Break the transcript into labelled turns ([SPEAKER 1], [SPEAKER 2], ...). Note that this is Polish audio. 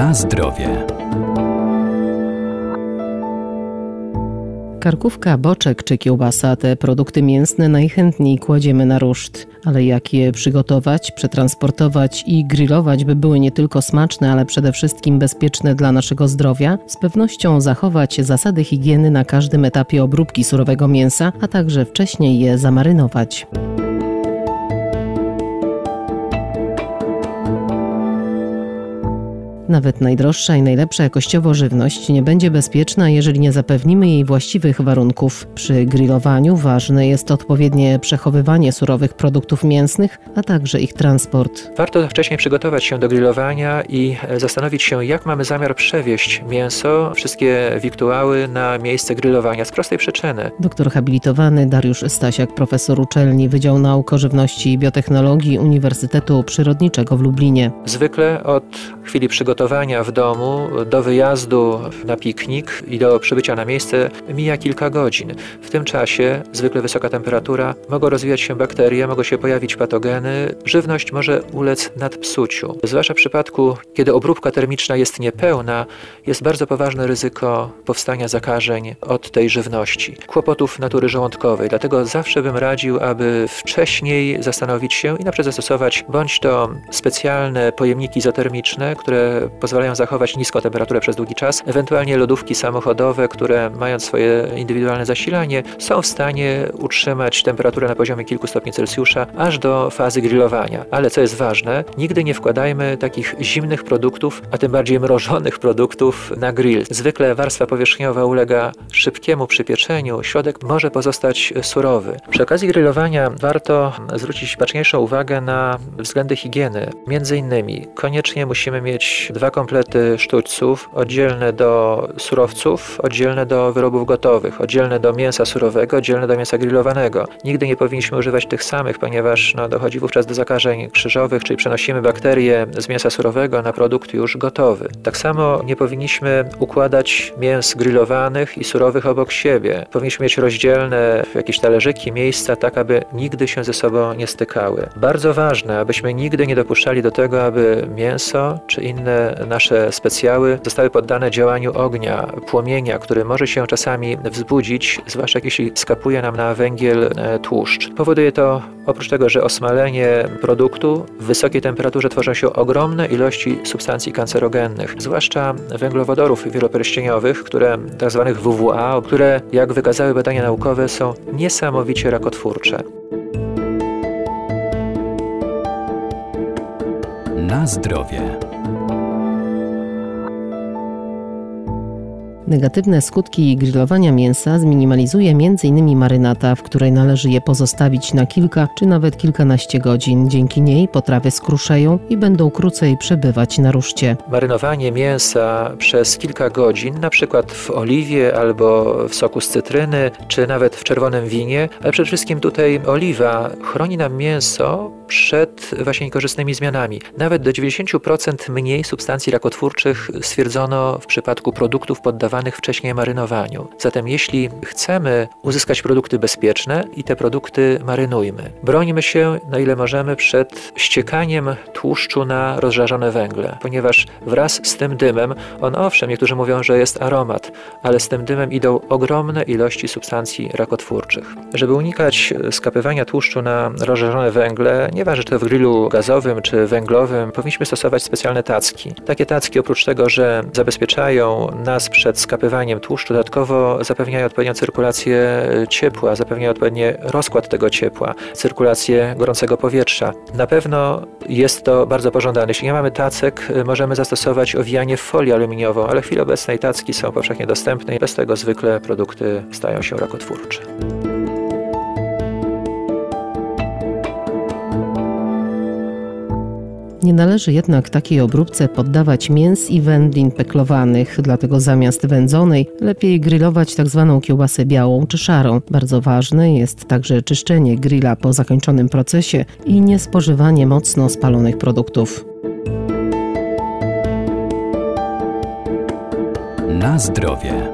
[SPEAKER 1] Na zdrowie. Karkówka, boczek czy kiełbasa te produkty mięsne najchętniej kładziemy na ruszt. Ale jak je przygotować, przetransportować i grillować, by były nie tylko smaczne, ale przede wszystkim bezpieczne dla naszego zdrowia? Z pewnością zachować zasady higieny na każdym etapie obróbki surowego mięsa, a także wcześniej je zamarynować. Nawet najdroższa i najlepsza jakościowo żywność nie będzie bezpieczna, jeżeli nie zapewnimy jej właściwych warunków. Przy grillowaniu ważne jest odpowiednie przechowywanie surowych produktów mięsnych, a także ich transport.
[SPEAKER 2] Warto wcześniej przygotować się do grillowania i e, zastanowić się, jak mamy zamiar przewieźć mięso, wszystkie wiktuały na miejsce grillowania z prostej przyczyny.
[SPEAKER 1] Doktor habilitowany Dariusz Stasiak, profesor uczelni Wydział Nauk o Żywności i Biotechnologii Uniwersytetu Przyrodniczego w Lublinie.
[SPEAKER 2] Zwykle od chwili przygotowania w domu do wyjazdu na piknik i do przybycia na miejsce mija kilka godzin. W tym czasie zwykle wysoka temperatura, mogą rozwijać się bakterie, mogą się pojawić patogeny, żywność może ulec nadpsuciu. Zwłaszcza w przypadku, kiedy obróbka termiczna jest niepełna, jest bardzo poważne ryzyko powstania zakażeń od tej żywności, kłopotów natury żołądkowej. Dlatego zawsze bym radził, aby wcześniej zastanowić się i na przykład zastosować bądź to specjalne pojemniki izotermiczne, które pozwalają zachować niską temperaturę przez długi czas. Ewentualnie lodówki samochodowe, które mając swoje indywidualne zasilanie, są w stanie utrzymać temperaturę na poziomie kilku stopni Celsjusza aż do fazy grillowania. Ale co jest ważne, nigdy nie wkładajmy takich zimnych produktów, a tym bardziej mrożonych produktów na grill. Zwykle warstwa powierzchniowa ulega szybkiemu przypieczeniu, środek może pozostać surowy. Przy okazji grillowania warto zwrócić baczniejszą uwagę na względy higieny. Między innymi koniecznie musimy mieć dwa komplety sztućców, oddzielne do surowców, oddzielne do wyrobów gotowych, oddzielne do mięsa surowego, oddzielne do mięsa grillowanego. Nigdy nie powinniśmy używać tych samych, ponieważ no, dochodzi wówczas do zakażeń krzyżowych, czyli przenosimy bakterie z mięsa surowego na produkt już gotowy. Tak samo nie powinniśmy układać mięs grillowanych i surowych obok siebie. Powinniśmy mieć rozdzielne jakieś talerzyki, miejsca, tak aby nigdy się ze sobą nie stykały. Bardzo ważne, abyśmy nigdy nie dopuszczali do tego, aby mięso czy inne nasze specjały zostały poddane działaniu ognia, płomienia, który może się czasami wzbudzić, zwłaszcza jeśli skapuje nam na węgiel e, tłuszcz. Powoduje to oprócz tego, że osmalenie produktu w wysokiej temperaturze tworzą się ogromne ilości substancji kancerogennych, zwłaszcza węglowodorów wieloperścieniowych, które tzw. Tak WWA, które jak wykazały badania naukowe są niesamowicie rakotwórcze.
[SPEAKER 1] Na zdrowie. Negatywne skutki grillowania mięsa zminimalizuje m.in. marynata, w której należy je pozostawić na kilka czy nawet kilkanaście godzin. Dzięki niej potrawy skruszeją i będą krócej przebywać na ruszcie.
[SPEAKER 2] Marynowanie mięsa przez kilka godzin, na przykład w oliwie albo w soku z cytryny, czy nawet w czerwonym winie, ale przede wszystkim tutaj oliwa chroni nam mięso przed właśnie niekorzystnymi zmianami. Nawet do 90% mniej substancji rakotwórczych stwierdzono w przypadku produktów poddawanych wcześniej marynowaniu. Zatem jeśli chcemy uzyskać produkty bezpieczne i te produkty marynujmy. Brońmy się na ile możemy przed ściekaniem tłuszczu na rozżarzone węgle, ponieważ wraz z tym dymem, on owszem, niektórzy mówią, że jest aromat, ale z tym dymem idą ogromne ilości substancji rakotwórczych. Żeby unikać skapywania tłuszczu na rozżarzone węgle, Nieważne, czy to w grillu gazowym czy węglowym, powinniśmy stosować specjalne tacki. Takie tacki oprócz tego, że zabezpieczają nas przed skapywaniem tłuszczu, dodatkowo zapewniają odpowiednią cyrkulację ciepła, zapewniają odpowiedni rozkład tego ciepła, cyrkulację gorącego powietrza. Na pewno jest to bardzo pożądane. Jeśli nie mamy tacek, możemy zastosować owijanie w folię aluminiową, ale w chwili obecnej tacki są powszechnie dostępne i bez tego zwykle produkty stają się rakotwórcze.
[SPEAKER 1] Nie należy jednak takiej obróbce poddawać mięs i wędlin peklowanych, dlatego zamiast wędzonej lepiej grillować tzw. Tak kiełbasę białą czy szarą. Bardzo ważne jest także czyszczenie grilla po zakończonym procesie i niespożywanie mocno spalonych produktów. Na zdrowie.